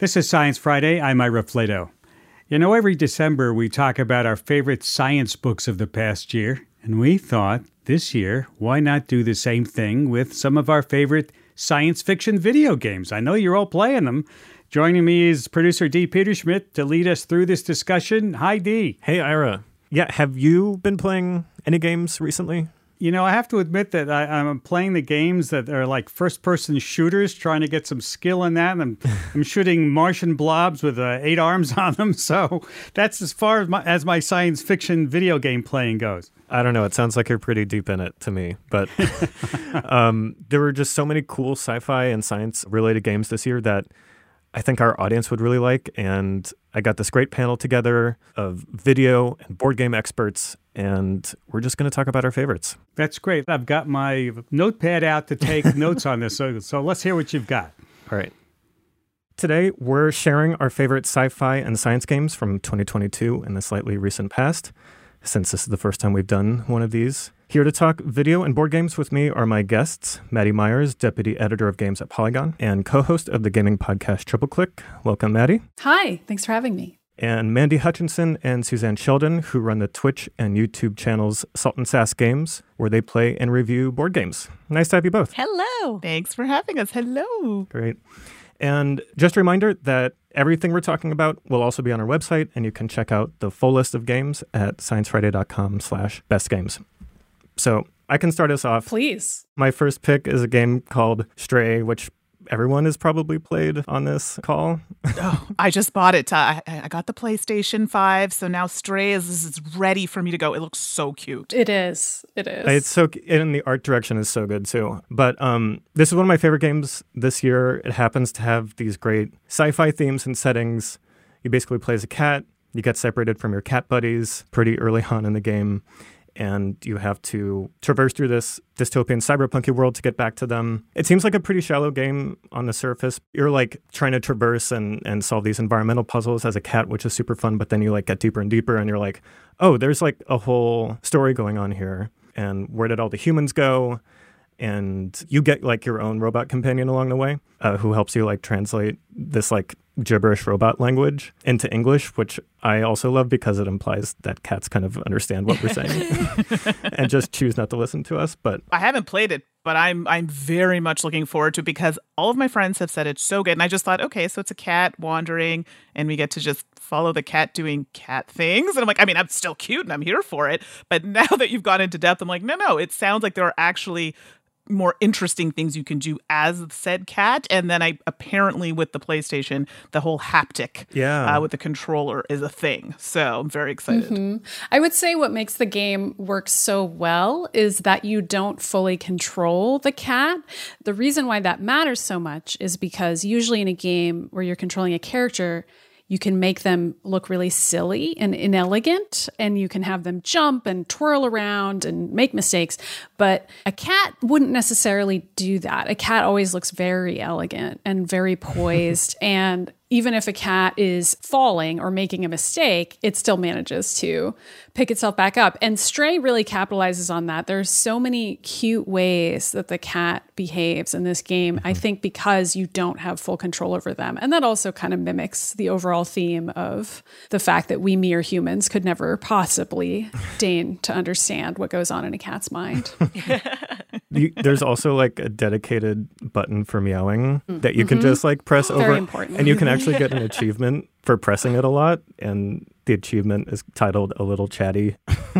This is Science Friday. I'm Ira Flatow. You know, every December we talk about our favorite science books of the past year, and we thought this year, why not do the same thing with some of our favorite science fiction video games? I know you're all playing them. Joining me is producer D. Peterschmidt to lead us through this discussion. Hi, D. Hey, Ira. Yeah, have you been playing any games recently? You know, I have to admit that I, am playing the games that are like first person shooters, trying to get some skill in that. And I'm, I'm shooting Martian blobs with uh, eight arms on them. So that's as far as my, as my science fiction video game playing goes. I don't know. It sounds like you're pretty deep in it to me. But um, there were just so many cool sci fi and science related games this year that I think our audience would really like. And I got this great panel together of video and board game experts, and we're just going to talk about our favorites. That's great. I've got my notepad out to take notes on this. So, so let's hear what you've got. All right. Today, we're sharing our favorite sci fi and science games from 2022 and the slightly recent past, since this is the first time we've done one of these. Here to talk video and board games with me are my guests, Maddie Myers, Deputy Editor of Games at Polygon, and co host of the gaming podcast Triple Click. Welcome, Maddie. Hi, thanks for having me. And Mandy Hutchinson and Suzanne Sheldon, who run the Twitch and YouTube channels Salt and Sass Games, where they play and review board games. Nice to have you both. Hello. Thanks for having us. Hello. Great. And just a reminder that everything we're talking about will also be on our website, and you can check out the full list of games at sciencefriday.com slash bestgames. So I can start us off. Please. My first pick is a game called Stray, which everyone has probably played on this call. oh, I just bought it. Uh, I, I, got the PlayStation 5, so now Stray is, is ready for me to go. It looks so cute. It is. It is. It's so and the art direction is so good too. But um this is one of my favorite games this year. It happens to have these great sci-fi themes and settings. You basically play as a cat. You get separated from your cat buddies pretty early on in the game and you have to traverse through this dystopian cyberpunky world to get back to them. It seems like a pretty shallow game on the surface. You're like trying to traverse and, and solve these environmental puzzles as a cat, which is super fun, but then you like get deeper and deeper and you're like, oh, there's like a whole story going on here. And where did all the humans go? And you get like your own robot companion along the way uh, who helps you like translate this like gibberish robot language into English, which I also love because it implies that cats kind of understand what we're saying and just choose not to listen to us. But I haven't played it, but I'm I'm very much looking forward to it because all of my friends have said it's so good. And I just thought, okay, so it's a cat wandering and we get to just follow the cat doing cat things. And I'm like, I mean, I'm still cute and I'm here for it. But now that you've gone into depth, I'm like, no, no, it sounds like there are actually more interesting things you can do as said cat. And then i apparently with the playstation the whole haptic yeah. uh, with the controller is a thing. So i'm very excited. Mm-hmm. i would say what makes the game work so well is that you don't fully control the cat. The reason why that matters so much is because usually in a game where you're controlling a character you can make them look really silly and inelegant, and you can have them jump and twirl around and make mistakes. But a cat wouldn't necessarily do that. A cat always looks very elegant and very poised. and even if a cat is falling or making a mistake, it still manages to pick itself back up. And Stray really capitalizes on that. There's so many cute ways that the cat behaves in this game. Mm-hmm. I think because you don't have full control over them. And that also kind of mimics the overall theme of the fact that we mere humans could never possibly deign to understand what goes on in a cat's mind. there's also like a dedicated button for meowing mm. that you can mm-hmm. just like press Very over important. and you can actually get an achievement for pressing it a lot and the achievement is titled a little chatty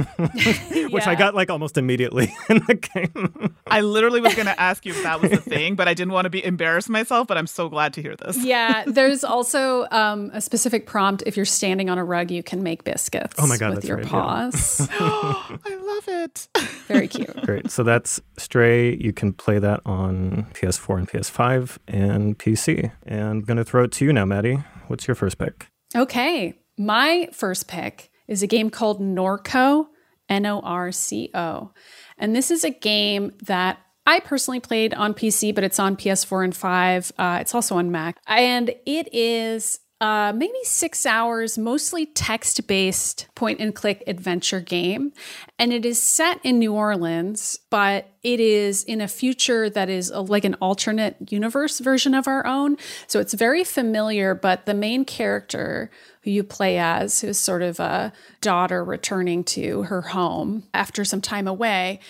which i got like almost immediately in the game. I literally was going to ask you if that was the thing but i didn't want to be embarrassed myself but i'm so glad to hear this. Yeah there's also um, a specific prompt if you're standing on a rug you can make biscuits oh my god with your right, paws. Yeah. i love it. Very cute. Great so that's stray. You can play that on ps4 and ps5 and pc and i'm going to throw it to you now maddie. What's your first pick? Okay. My first pick is a game called Norco, N O R C O. And this is a game that I personally played on PC, but it's on PS4 and 5. Uh, it's also on Mac. And it is uh, maybe six hours, mostly text based point and click adventure game. And it is set in New Orleans, but it is in a future that is a, like an alternate universe version of our own. So it's very familiar, but the main character who you play as, who's sort of a daughter returning to her home after some time away,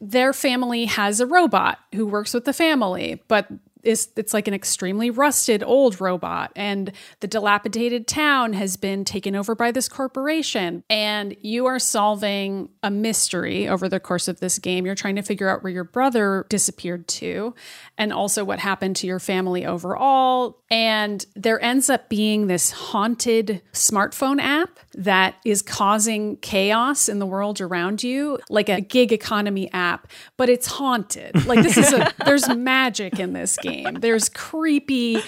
their family has a robot who works with the family, but is it's like an extremely rusted old robot and the dilapidated town has been taken over by this corporation. And you are solving a mystery over the course of this game. You're trying to figure out where your brother disappeared to and also what happened to your family overall. And there ends up being this haunted smartphone app that is causing chaos in the world around you like a gig economy app but it's haunted. Like this is a there's magic in this game game. There's creepy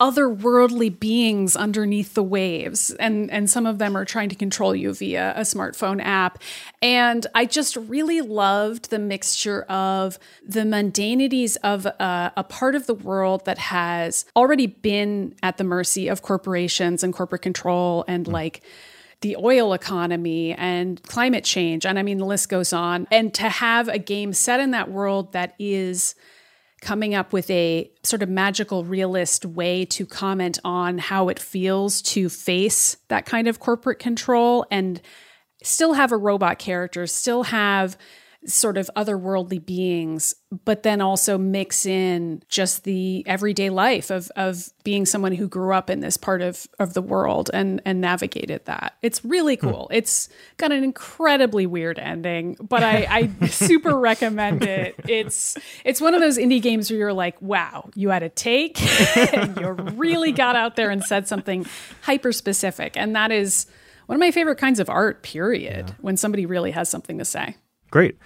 otherworldly beings underneath the waves and and some of them are trying to control you via a smartphone app and i just really loved the mixture of the mundanities of uh, a part of the world that has already been at the mercy of corporations and corporate control and mm. like the oil economy and climate change and i mean the list goes on and to have a game set in that world that is coming up with a sort of magical realist way to comment on how it feels to face that kind of corporate control and still have a robot character, still have sort of otherworldly beings, but then also mix in just the everyday life of of being someone who grew up in this part of of the world and and navigated that. It's really hmm. cool. Hmm. It's got an incredibly weird ending, but I, I super recommend it. It's it's one of those indie games where you're like, wow, you had a take and you really got out there and said something hyper specific. And that is one of my favorite kinds of art, period, yeah. when somebody really has something to say. Great.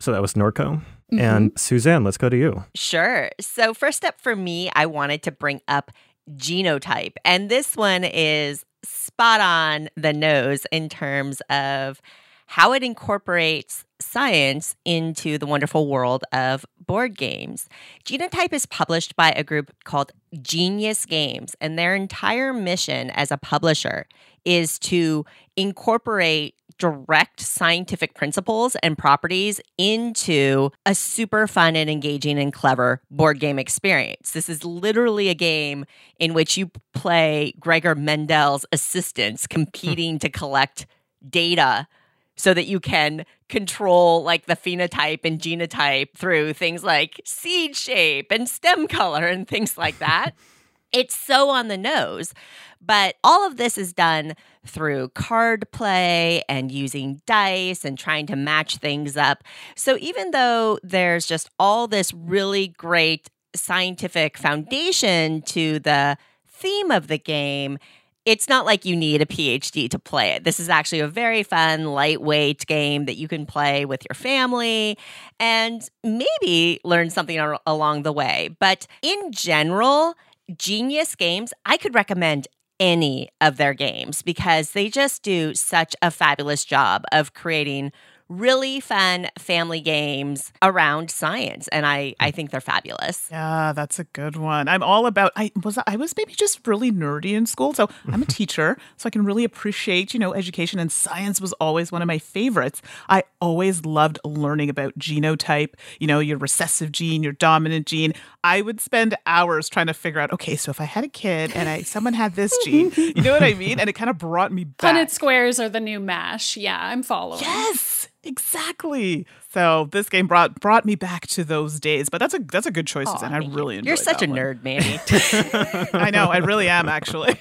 So that was Norco. Mm-hmm. And Suzanne, let's go to you. Sure. So, first up for me, I wanted to bring up genotype. And this one is spot on the nose in terms of how it incorporates science into the wonderful world of board games. Genotype is published by a group called Genius Games, and their entire mission as a publisher is to incorporate direct scientific principles and properties into a super fun and engaging and clever board game experience. This is literally a game in which you play Gregor Mendel's assistants hmm. competing to collect data so that you can control like the phenotype and genotype through things like seed shape and stem color and things like that. it's so on the nose. But all of this is done through card play and using dice and trying to match things up. So even though there's just all this really great scientific foundation to the theme of the game, it's not like you need a PhD to play it. This is actually a very fun, lightweight game that you can play with your family and maybe learn something along the way. But in general, Genius Games, I could recommend any of their games because they just do such a fabulous job of creating really fun family games around science and I hmm. I think they're fabulous. Yeah, that's a good one. I'm all about I was I was maybe just really nerdy in school. So I'm a teacher, so I can really appreciate, you know, education and science was always one of my favorites. I always loved learning about genotype, you know, your recessive gene, your dominant gene. I would spend hours trying to figure out, okay, so if I had a kid and I someone had this gene, you know what I mean? And it kind of brought me back. Punnett squares are the new mash. Yeah, I'm following. Yes. Exactly. So this game brought brought me back to those days. But that's a that's a good choice, and I really enjoyed. It. You're such a one. nerd, Mandy. I know. I really am, actually.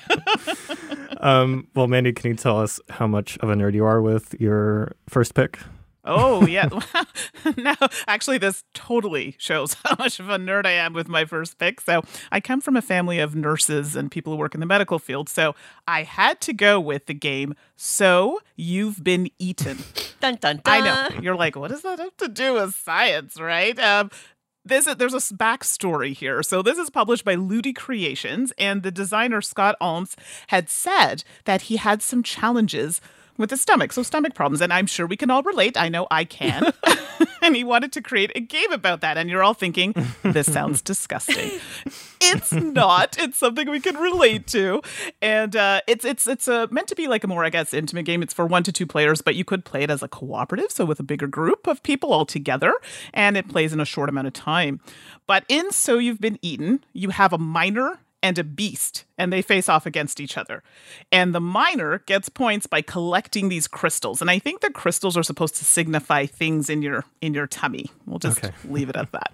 um, well, Mandy, can you tell us how much of a nerd you are with your first pick? Oh, yeah. no, actually, this totally shows how much of a nerd I am with my first pick. So, I come from a family of nurses and people who work in the medical field. So, I had to go with the game So You've Been Eaten. dun, dun, dun. I know. You're like, what does that have to do with science, right? Um, this there's a backstory here. So this is published by Ludi Creations, and the designer Scott Almes had said that he had some challenges with his stomach. So stomach problems, and I'm sure we can all relate. I know I can. and he wanted to create a game about that. And you're all thinking, this sounds disgusting. it's not. It's something we can relate to, and uh, it's it's it's a, meant to be like a more, I guess, intimate game. It's for one to two players, but you could play it as a cooperative, so with a bigger group of people all together, and it plays in a short amount of time. But in So You've Been Eaten, you have a miner and a beast, and they face off against each other. And the miner gets points by collecting these crystals. And I think the crystals are supposed to signify things in your in your tummy. We'll just Okay. leave it at that.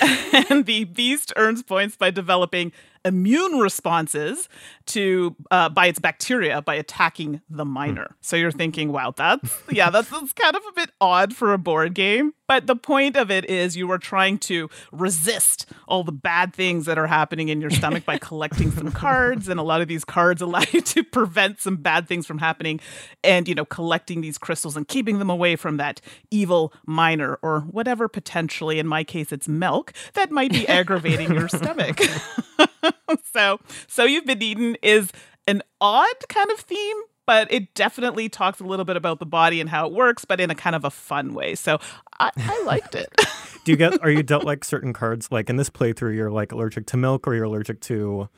and the beast earns points by developing immune responses to uh, by its bacteria by attacking the miner. So you're thinking, wow, that's yeah, that's, that's kind of a bit odd for a board game. But the point of it is you are trying to resist all the bad things that are happening in your stomach by collecting some cards, and a lot of these cards allow you to prevent some bad things from happening, and you know collecting these crystals and keeping them away from that evil miner or whatever potentially, in my case, it's milk that might be aggravating your stomach. so, so you've been eaten is an odd kind of theme, but it definitely talks a little bit about the body and how it works, but in a kind of a fun way. So I, I liked it. Do you get? Are you dealt like certain cards? Like in this playthrough, you're like allergic to milk, or you're allergic to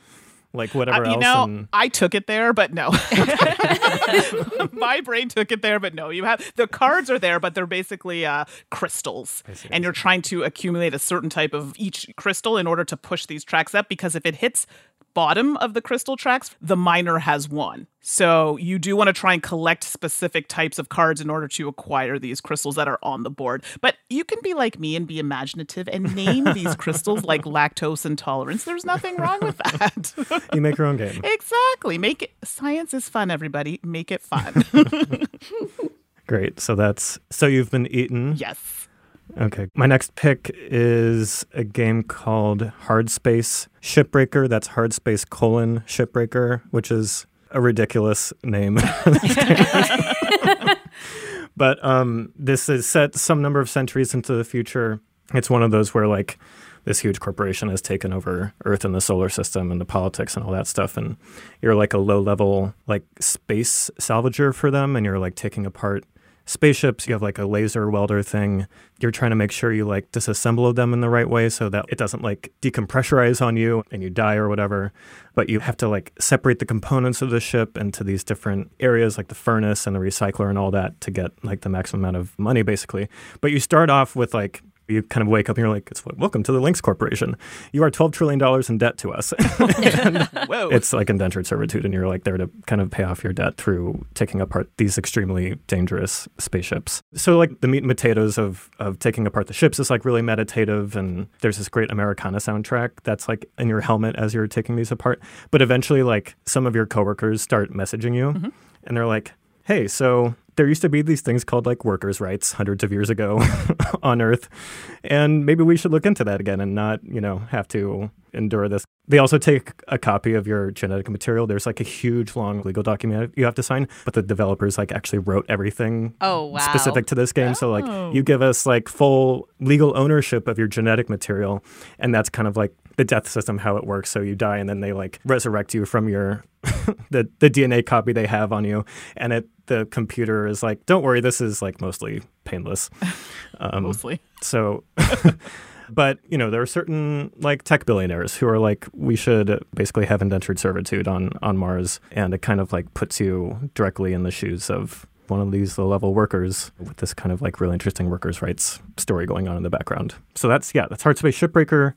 like whatever Uh, you else. know, and I took it there, but no. My brain took it there, but no. You have the cards are there, but they're basically uh, crystals, and you're trying to accumulate a certain type of each crystal in order to push these tracks up. Because if it hits bottom of the crystal tracks, the miner has won. So you do want to try and collect specific types of cards in order to acquire these crystals that are on the board. But you can be like me and be imaginative and name these crystals like lactose intolerance. There's nothing wrong with that. you make your own game. Exactly. Make it science is fun, everybody. Make it fun. Great. So that's so you've been eaten. yes. Okay. My next pick is a game called Hard Space Shipbreaker. That's Hard Space colon Shipbreaker, which is a ridiculous name. but um, this is set some number of centuries into the future. It's one of those where like this huge corporation has taken over Earth and the solar system and the politics and all that stuff, and you're like a low level like space salvager for them, and you're like taking apart spaceships. You have like a laser welder thing. You're trying to make sure you like disassemble them in the right way so that it doesn't like decompressurize on you and you die or whatever. But you have to like separate the components of the ship into these different areas like the furnace and the recycler and all that to get like the maximum amount of money basically. But you start off with like you kind of wake up and you're like, it's like, welcome to the Lynx Corporation. You are $12 trillion in debt to us. It's like indentured servitude, and you're like there to kind of pay off your debt through taking apart these extremely dangerous spaceships. So, like the meat and potatoes of of taking apart the ships is like really meditative, and there's this great Americana soundtrack that's like in your helmet as you're taking these apart. But eventually, like some of your coworkers start messaging you, mm-hmm. and they're like, "Hey, so." There used to be these things called like workers' rights hundreds of years ago on Earth, and maybe we should look into that again and not, you know, have to endure this. They also take a copy of your genetic material. There's like a huge long legal document you have to sign, but the developers like actually wrote everything Oh, wow. specific to this game. So Oh. like you give us like full legal ownership of your genetic material, and that's kind of like the death system how it works. So you die, and then they like resurrect you from your the the DNA copy they have on you, and it the computer is like, don't worry, this is like mostly painless. Um, Mostly. so, but you know, there are certain like tech billionaires who are like, we should basically have indentured servitude on on Mars, and it kind of like puts you directly in the shoes of one of these low level workers with this kind of like really interesting workers' rights story going on in the background. So that's yeah, that's Hard Space Shipbreaker.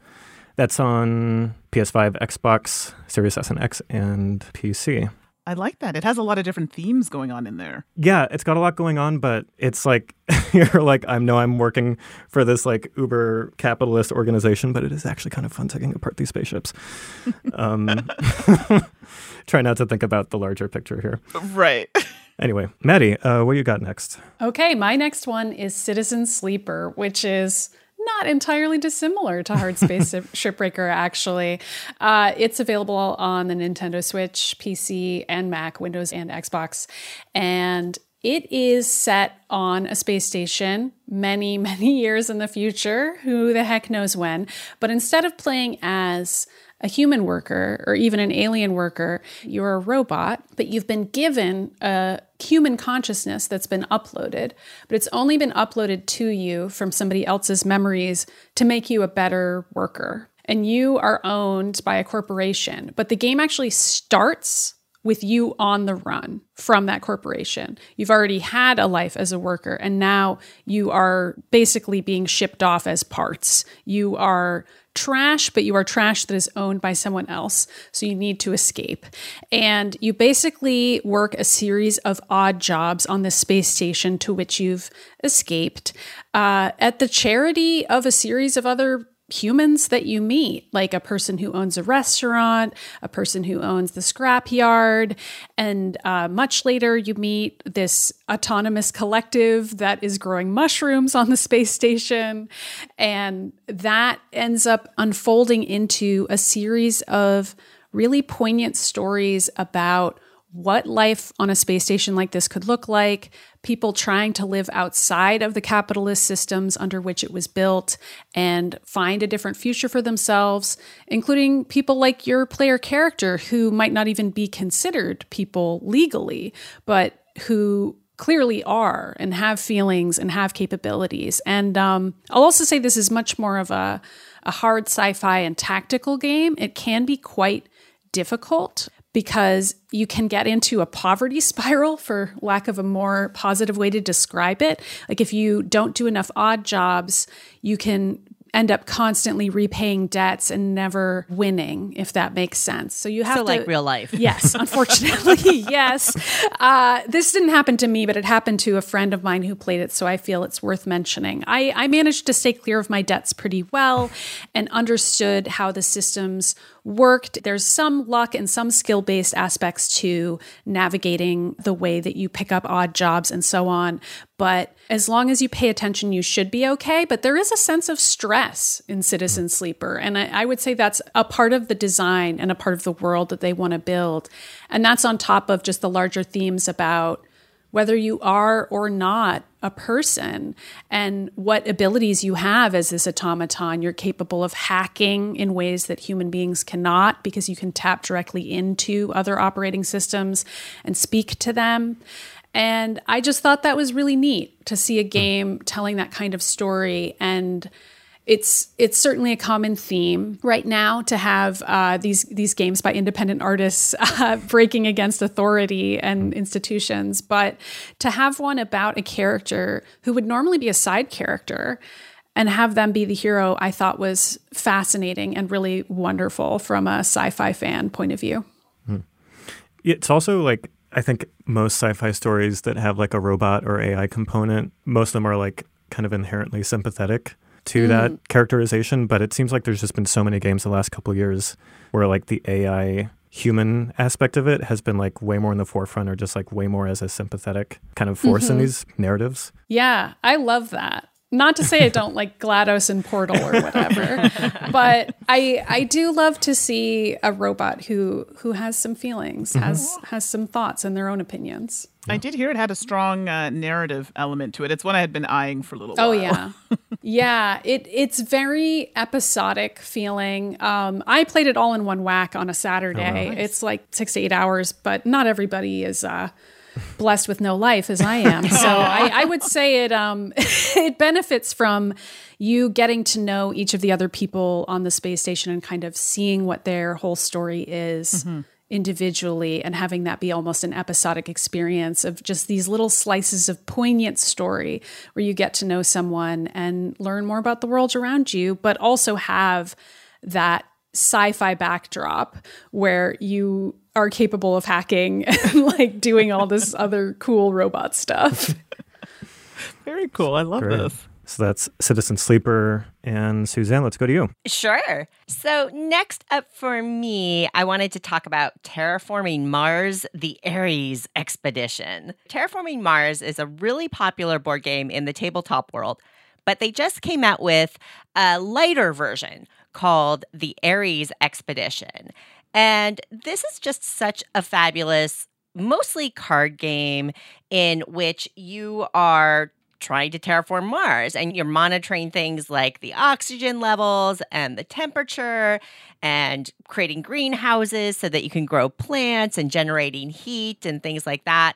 That's on PS5, Xbox, Series S and X, and PC. I like that. It has a lot of different themes going on in there. Yeah, it's got a lot going on, but it's like you're like I know I'm working for this like uber capitalist organization, but it is actually kind of fun taking apart these spaceships. Um, try not to think about the larger picture here. Right. Anyway, Maddie, uh, what you got next? Okay, my next one is Citizen Sleeper, which is not entirely dissimilar to Hard Space Shipbreaker, actually. Uh, it's available on the Nintendo Switch, PC, and Mac, Windows, and Xbox. And it is set on a space station many, many years in the future. Who the heck knows when? But instead of playing as a human worker or even an alien worker. You're a robot, but you've been given a human consciousness that's been uploaded, but it's only been uploaded to you from somebody else's memories to make you a better worker. And you are owned by a corporation, but the game actually starts with you on the run from that corporation. You've already had a life as a worker, and now you are basically being shipped off as parts. You are trash, but you are trash that is owned by someone else. So you need to escape. And you basically work a series of odd jobs on the space station to which you've escaped uh, at the charity of a series of other humans that you meet, like a person who owns a restaurant, a person who owns the scrapyard, and uh, much later you meet this autonomous collective that is growing mushrooms on the space station, and that ends up unfolding into a series of really poignant stories about what life on a space station like this could look like, people trying to live outside of the capitalist systems under which it was built and find a different future for themselves, including people like your player character who might not even be considered people legally, but who clearly are and have feelings and have capabilities. And um, I'll also say this is much more of a, a hard sci fi and tactical game. It can be quite difficult because you can get into a poverty spiral, for lack of a more positive way to describe it. Like if you don't do enough odd jobs, you can end up constantly repaying debts and never winning, if that makes sense. So you have so to like real life. Yes, unfortunately, yes. Uh, this didn't happen to me, but it happened to a friend of mine who played it, so I feel it's worth mentioning. I, I managed to stay clear of my debts pretty well and understood how the systems worked. There's some luck and some skill based aspects to navigating the way that you pick up odd jobs and so on. But as long as you pay attention, you should be okay. But there is a sense of stress in Citizen mm-hmm. Sleeper. And I, I would say that's a part of the design and a part of the world that they want to build. And that's on top of just the larger themes about whether you are or not a person and what abilities you have as this automaton. You're capable of hacking in ways that human beings cannot because you can tap directly into other operating systems and speak to them. And I just thought that was really neat to see a game telling that kind of story and it's it's certainly a common theme right now to have uh, these these games by independent artists uh, breaking against authority and institutions, but to have one about a character who would normally be a side character and have them be the hero, I thought was fascinating and really wonderful from a sci-fi fan point of view. Hmm. It's also like I think most sci-fi stories that have like a robot or AI component, most of them are like kind of inherently sympathetic to mm. that characterization, but it seems like there's just been so many games the last couple years where like the AI human aspect of it has been like way more in the forefront or just like way more as a sympathetic kind of force mm-hmm. in these narratives. Yeah, I love that. Not to say I don't like GLaDOS and Portal or whatever, but I I do love to see a robot who who has some feelings, mm-hmm. has has some thoughts and their own opinions. I did hear it had a strong uh, narrative element to it. It's one I had been eyeing for a little oh, while. Oh yeah, yeah. It it's very episodic feeling. Um, I played it all in one whack on a Saturday. Oh, nice. It's like six to eight hours, but not everybody is. Uh, blessed with no life as I am. So I, I, would say it um, it benefits from you getting to know each of the other people on the space station and kind of seeing what their whole story is. Mm-hmm individually and having that be almost an episodic experience of just these little slices of poignant story where you get to know someone and learn more about the world around you, but also have that sci fi backdrop where you are capable of hacking and like doing all this other cool robot stuff. Very cool. I love Great. this. So that's Citizen Sleeper. And Suzanne, let's go to you. Sure. So, next up for me, I wanted to talk about Terraforming Mars, the Ares Expedition. Terraforming Mars is a really popular board game in the tabletop world, but they just came out with a lighter version called the Ares Expedition. And this is just such a fabulous, mostly card game in which you are trying to terraform Mars and you're monitoring things like the oxygen levels and the temperature and creating greenhouses so that you can grow plants and generating heat and things like that.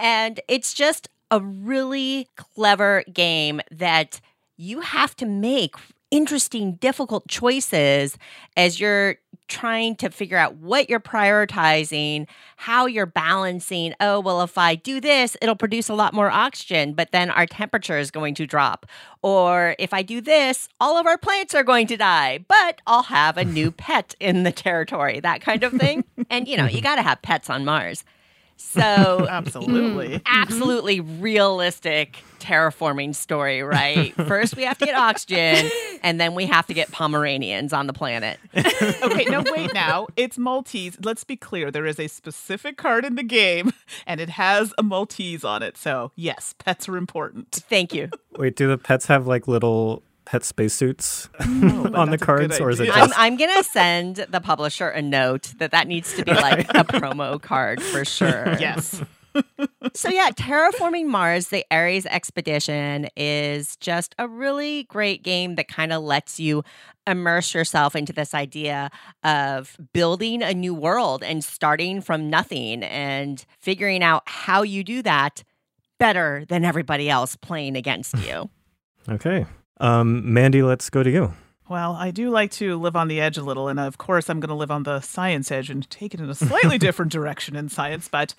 And it's just a really clever game that you have to make interesting, difficult choices as you're trying to figure out what you're prioritizing, how you're balancing. Oh, well, if I do this, it'll produce a lot more oxygen, but then our temperature is going to drop. Or if I do this, all of our plants are going to die, but I'll have a new pet in the territory, that kind of thing. and, you know, you mm-hmm. got to have pets on Mars. So, mm, Absolutely. Mm, mm-hmm. absolutely realistic terraforming story, right? First, we have to get oxygen, and then we have to get Pomeranians on the planet. okay, no, wait now. It's Maltese. Let's be clear. There is a specific card in the game, and it has a Maltese on it. So, yes, pets are important. Thank you. Wait, do the pets have like little pet spacesuits oh, but on the that's a good cards, or is it idea. I'm. I'm going to send the publisher a note that that needs to be like a promo card for sure. Yes. So, yeah, Terraforming Mars, the Ares Expedition, is just a really great game that kind of lets you immerse yourself into this idea of building a new world and starting from nothing and figuring out how you do that better than everybody else playing against you. Okay. Um, Mandy, let's go to you. Well, I do like to live on the edge a little, and of course, I'm going to live on the science edge and take it in a slightly different direction in science. But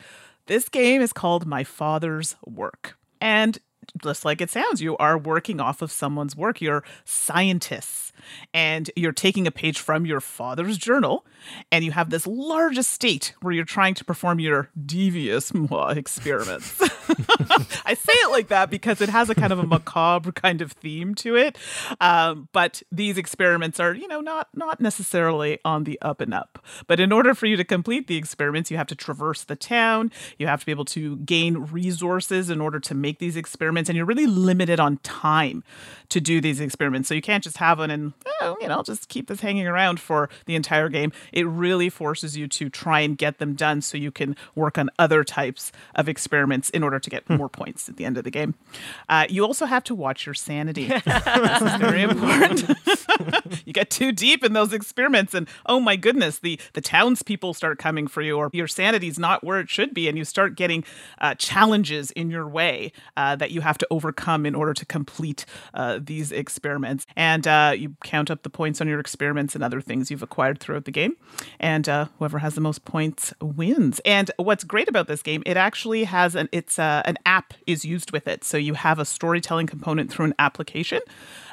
this game is called My Father's Work. And just like it sounds, you are working off of someone's work. You're scientists, and you're taking a page from your father's journal, and you have this large estate where you're trying to perform your devious experiments. I say it like that because it has a kind of a macabre kind of theme to it. Um, but these experiments are, you know, not not necessarily on the up and up. But in order for you to complete the experiments, you have to traverse the town. You have to be able to gain resources in order to make these experiments, and you're really limited on time to do these experiments. So you can't just have one and oh, you know just keep this hanging around for the entire game. It really forces you to try and get them done so you can work on other types of experiments in order to get more points at the end of the game. Uh, you also have to watch your sanity. this is very important. you get too deep in those experiments, and oh my goodness, the the townspeople start coming for you, or your sanity's not where it should be, and you start getting uh, challenges in your way uh, that you have to overcome in order to complete uh, these experiments. And uh, you count up the points on your experiments and other things you've acquired throughout the game, and uh, whoever has the most points wins. And what's great about this game, it actually has an it's uh, an app is used with it, so you have a storytelling component through an application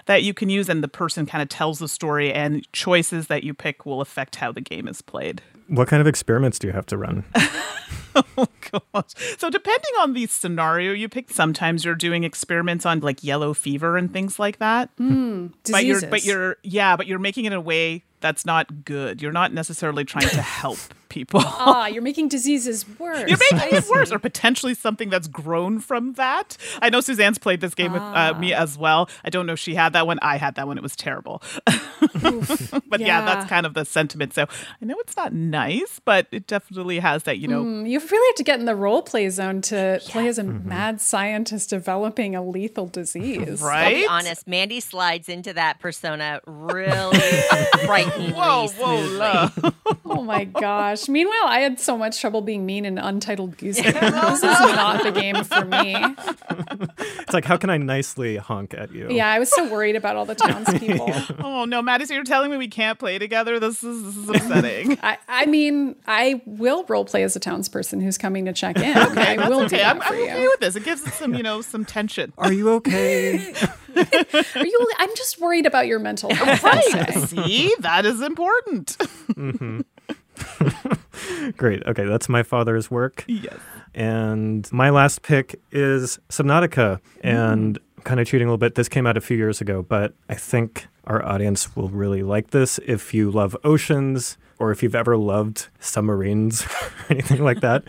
that you can use, and the person kind of tells the story, and choices that you pick will affect how the game is played. What kind of experiments do you have to run? oh gosh. So depending on the scenario you pick, sometimes you're doing experiments on like yellow fever and things like that. But you're Diseases. but you're yeah, but you're making it in a way that's not good. You're not necessarily trying to help people. ah, you're making diseases worse. You're making it worse, or potentially something that's grown from that. I know Suzanne's played this game with uh, me as well. I don't know if she had that one. I had that one. It was terrible. but yeah. Yeah. that's kind of the sentiment. So I know it's not nice, but it definitely has that, you know, Mm, You really have to get in the role play zone to play as a mm-hmm. mad scientist developing a lethal disease. I'll right? be honest, Mandy slides into that persona really frighteningly Whoa, whoa, smoothly. love. Oh my gosh. Meanwhile, I had so much trouble being mean in Untitled Goose Game. this is not the game for me. It's like, how can I nicely honk at you? Yeah, I was so worried about all the townspeople. Oh no, Maddie, so you're telling me we can't play together? This is this is upsetting. I, I mean, I will role play as a townsperson who's coming to check in. I That's will do okay. that I'm, for I'm you. okay with this. It gives it some, you know, some tension. Are you okay? Are you? I'm just worried about your mental health. I'll. See, that is important. Mm-hmm. Great. Okay, that's my father's work. yes. And my last pick is Subnautica. And I'm kind of cheating a little bit. This came out a few years ago, but I think our audience will really like this if you love oceans or if you've ever loved submarines or anything like that.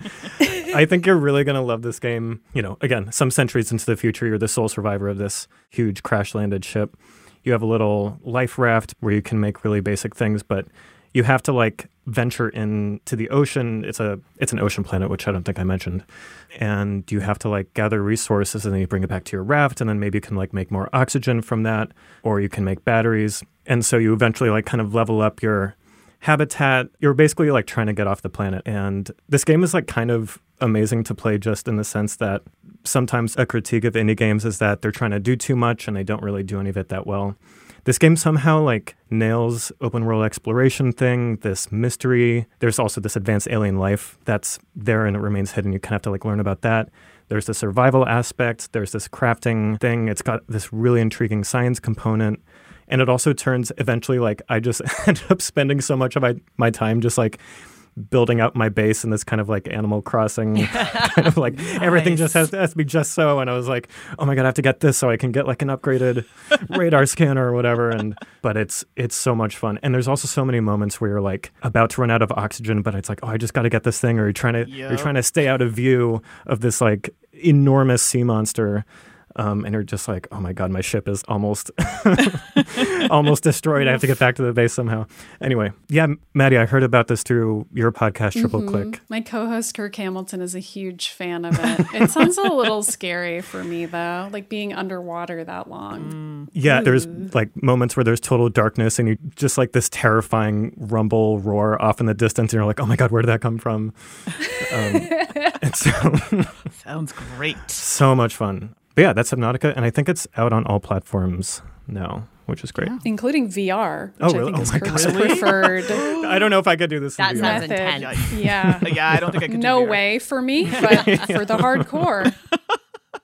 I think you're really going to love this game. You know, again, some centuries into the future, you're the sole survivor of this huge crash landed ship. You have a little life raft where you can make really basic things, but you have to like venture into the ocean. It's a it's an ocean planet, which I don't think I mentioned. And you have to like gather resources and then you bring it back to your raft and then maybe you can like make more oxygen from that or you can make batteries. And so you eventually like kind of level up your habitat. You're basically like trying to get off the planet. And this game is like kind of amazing to play just in the sense that sometimes a critique of indie games is that they're trying to do too much and they don't really do any of it that well. This game somehow like nails open world exploration thing, this mystery. There's also this advanced alien life that's there and it remains hidden. You kind of have to like learn about that. There's the survival aspect, there's this crafting thing. It's got this really intriguing science component. And it also turns eventually like I just end up spending so much of my, my time just like building up my base in this kind of like Animal Crossing kind of like everything just has to, has to be just so. And I was like, oh my god, I have to get this so I can get like an upgraded radar scanner or whatever. And but it's it's so much fun. And there's also so many moments where you're like about to run out of oxygen, but it's like, oh, I just got to get this thing, or you're trying to Yep. you're trying to stay out of view of this like enormous sea monster. Um, and you're just like, oh my god, my ship is almost almost destroyed. I have to get back to the base somehow. Anyway, yeah, Maddie, I heard about this through your podcast, Triple Click. My co-host Kirk Hamilton is a huge fan of it. it sounds a little scary for me though, like being underwater that long. Yeah, there's like moments where there's total darkness and you just like this terrifying rumble roar off in the distance, and you're like, oh my god, where did that come from? Um, so, Sounds great. so much fun. But yeah, that's Subnautica, and I think it's out on all platforms now, which is great. Including VR, oh, which Oh, I really? think Oh is my Kirk's God. preferred I don't know if I could do this. in That VR. sounds intense. Yeah. Yeah, I don't think I could. do No VR. way for me, but for the hardcore.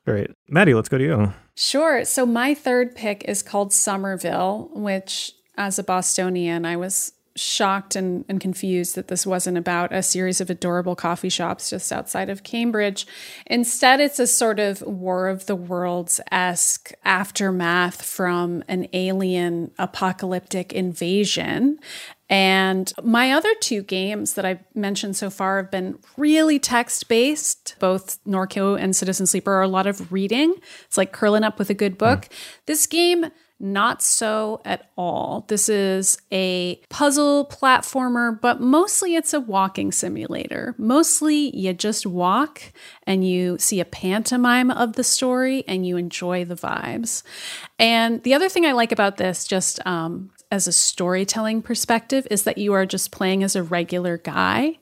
Great, Maddie, let's go to you. Sure. So my third pick is called Somerville, which as a Bostonian, I was shocked and, and confused that this wasn't about a series of adorable coffee shops just outside of Cambridge. Instead, it's a sort of War of the Worlds esque aftermath from an alien apocalyptic invasion. And my other two games that I've mentioned so far have been really text based. Both Norco and Citizen Sleeper are a lot of reading. It's like curling up with a good book. Mm. This game, not so at all. This is a puzzle platformer, but mostly it's a walking simulator. Mostly you just walk and you see a pantomime of the story and you enjoy the vibes. And the other thing I like about this, just um, as a storytelling perspective, is that you are just playing as a regular guy.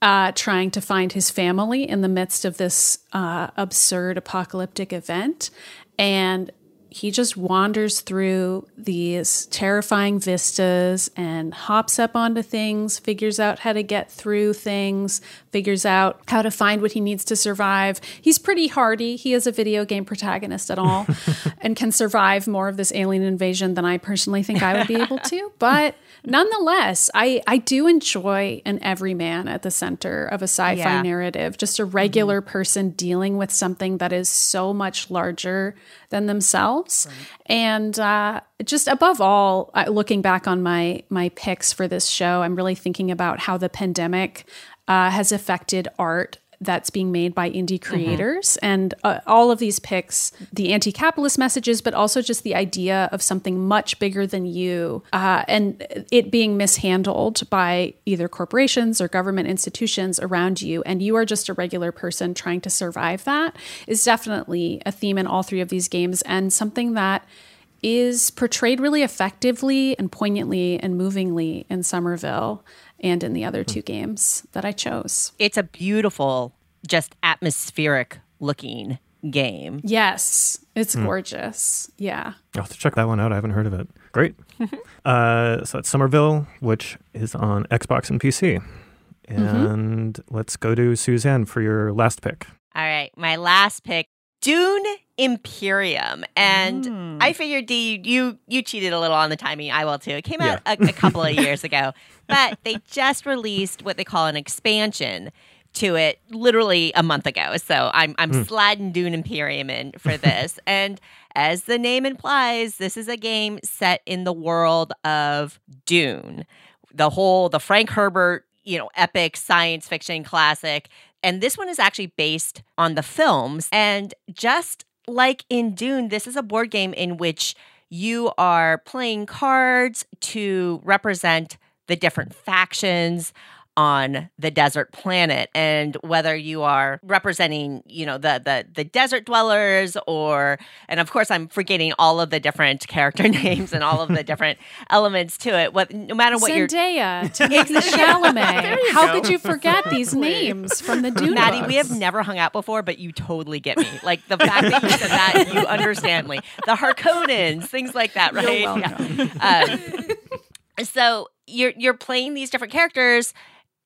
Uh, trying to find his family in the midst of this uh, absurd apocalyptic event. And he just wanders through these terrifying vistas and hops up onto things, figures out how to get through things, figures out how to find what he needs to survive. He's pretty hardy. He is a video game protagonist at all and can survive more of this alien invasion than I personally think I would be able to. But nonetheless, I, I do enjoy an everyman at the center of a sci fi Yeah. narrative, just a regular person dealing with something that is so much larger than themselves. And uh, just above all, uh, looking back on my my picks for this show, I'm really thinking about how the pandemic uh, has affected art that's being made by indie creators. And uh, all of these picks the anti-capitalist messages but also just the idea of something much bigger than you uh, and it being mishandled by either corporations or government institutions around you and you are just a regular person trying to survive that is definitely a theme in all three of these games and something that is portrayed really effectively and poignantly and movingly in Somerville and in the other hmm. two games that I chose. It's a beautiful, just atmospheric looking game. Yes, it's hmm. gorgeous. Yeah. I'll have to check that one out. I haven't heard of it. Great. uh, so it's Somerville, which is on Xbox and PC. Mm-hmm. And let's go to Suzanne for your last pick. All right, my last pick, Dune Imperium, and hmm. I figured D, you you cheated a little on the timing. I will too. It came out a, a couple of years ago, but they just released what they call an expansion to it literally a month ago. So I'm I'm hmm. sliding Dune Imperium in for this, and as the name implies, this is a game set in the world of Dune, the whole the Frank Herbert you know epic science fiction classic and this one is actually based on the films. And just like in Dune, this is a board game in which you are playing cards to represent the different factions on the desert planet and whether you are representing you know the the the desert dwellers or and of course I'm forgetting all of the different character names and all of the different elements to it what no matter what Zendaya, you're Timothée Chalamet. you How go. could you forget these names from the Dune Maddie, we have never hung out before, but you totally get me. Like the fact that you said that, you understand me. The Harkonnens, things like that, right? Yeah. Um, so you're you're playing these different characters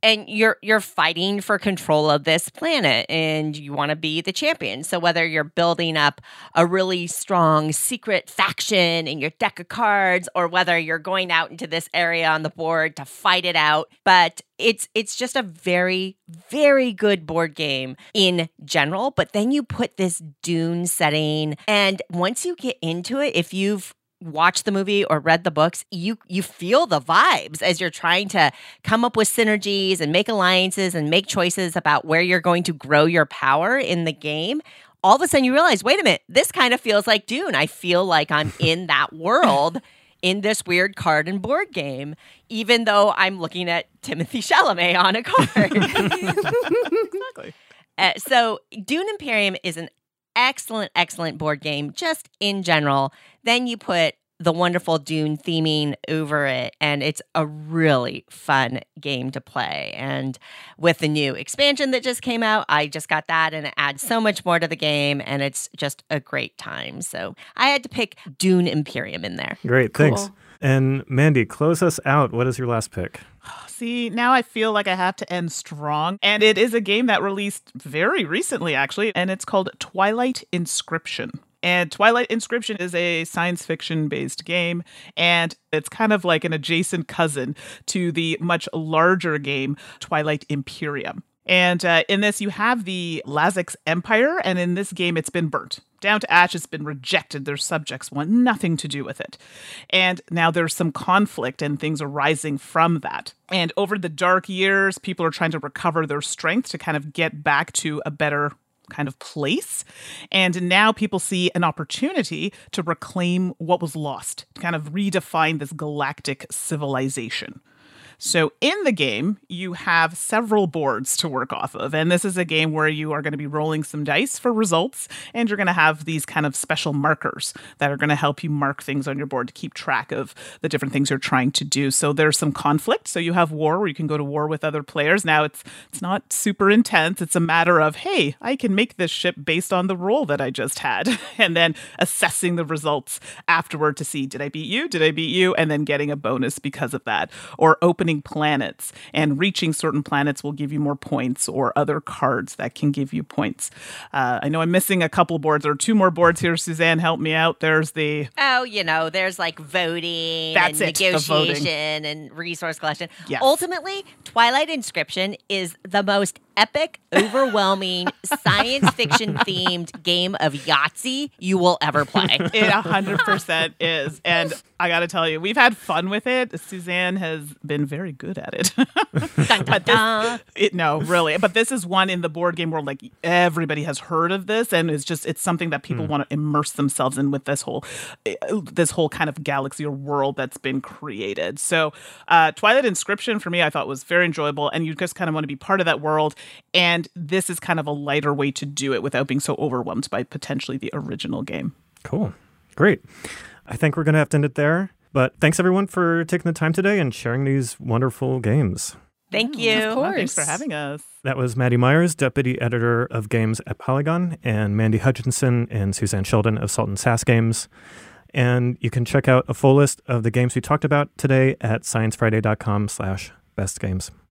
and you're you're fighting for control of this planet and you want to be the champion. So whether you're building up a really strong secret faction in your deck of cards or whether you're going out into this area on the board to fight it out but it's it's just a very very good board game in general. But then you put this dune setting and once you get into it if you've watched the movie or read the books, you you feel the vibes as you're trying to come up with synergies and make alliances and make choices about where you're going to grow your power in the game. All of a sudden you realize, wait a minute, this kind of feels like Dune. I feel like I'm in that world in this weird card and board game, even though I'm looking at Timothée Chalamet on a card. Exactly. Uh, so Dune Imperium is an excellent, excellent board game, just in general. Then you put the wonderful Dune theming over it, and it's a really fun game to play. And with the new expansion that just came out, I just got that, and it adds so much more to the game, and it's just a great time. So I had to pick Dune Imperium in there. Great, thanks. And Mandy, close us out. What is your last pick? See, now I feel like I have to end strong. And it is a game that released very recently, actually, and it's called Twilight Inscription. And Twilight Inscription is a science fiction based game, and it's kind of like an adjacent cousin to the much larger game, Twilight Imperium. And uh, in this, you have the Lazax Empire, and in this game, it's been burnt down to ash. It's been rejected. Their subjects want nothing to do with it. And now there's some conflict, and things arising from that. And over the dark years, people are trying to recover their strength to kind of get back to a better kind of place. And now people see an opportunity to reclaim what was lost, to kind of redefine this galactic civilization. So, in the game, you have several boards to work off of. And this is a game where you are going to be rolling some dice for results, and you're going to have these kind of special markers that are going to help you mark things on your board to keep track of the different things you're trying to do. So, there's some conflict. So, you have war where you can go to war with other players. Now, it's it's not super intense. It's a matter of, hey, I can make this ship based on the roll that I just had, and then assessing the results afterward to see did I beat you? Did I beat you? And then getting a bonus because of that, or opening planets and reaching certain planets will give you more points, or other cards that can give you points. Uh, I know I'm missing a couple boards. There are two more boards here. Suzanne, help me out. There's the Oh, you know, there's like voting That's and it, negotiation and resource collection. Yes. Ultimately, Twilight Inscription is the most epic, overwhelming, science fiction themed game of Yahtzee you will ever play. it 100% is. And I got to tell you, we've had fun with it. Suzanne has been very good at it. Dun, dun, dun. this, it, no, really. But this is one in the board game world, like everybody has heard of this, and it's just it's something that people want to immerse themselves in with this whole eh, this whole kind of galaxy or world that's been created. So, uh, Twilight Inscription for me, I thought was very enjoyable, and you just kind of want to be part of that world. And this is kind of a lighter way to do it without being so overwhelmed by potentially the original game. Cool. Great. I think we're going to have to end it there. But thanks everyone for taking the time today and sharing these wonderful games. Thank Of you. course. Thanks for having us. That was Maddie Myers, Deputy Editor of Games at Polygon, and Mandy Hutchinson and Suzanne Sheldon of Salt and Sass Games. And you can check out a full list of the games we talked about today at sciencefriday.com slash best games.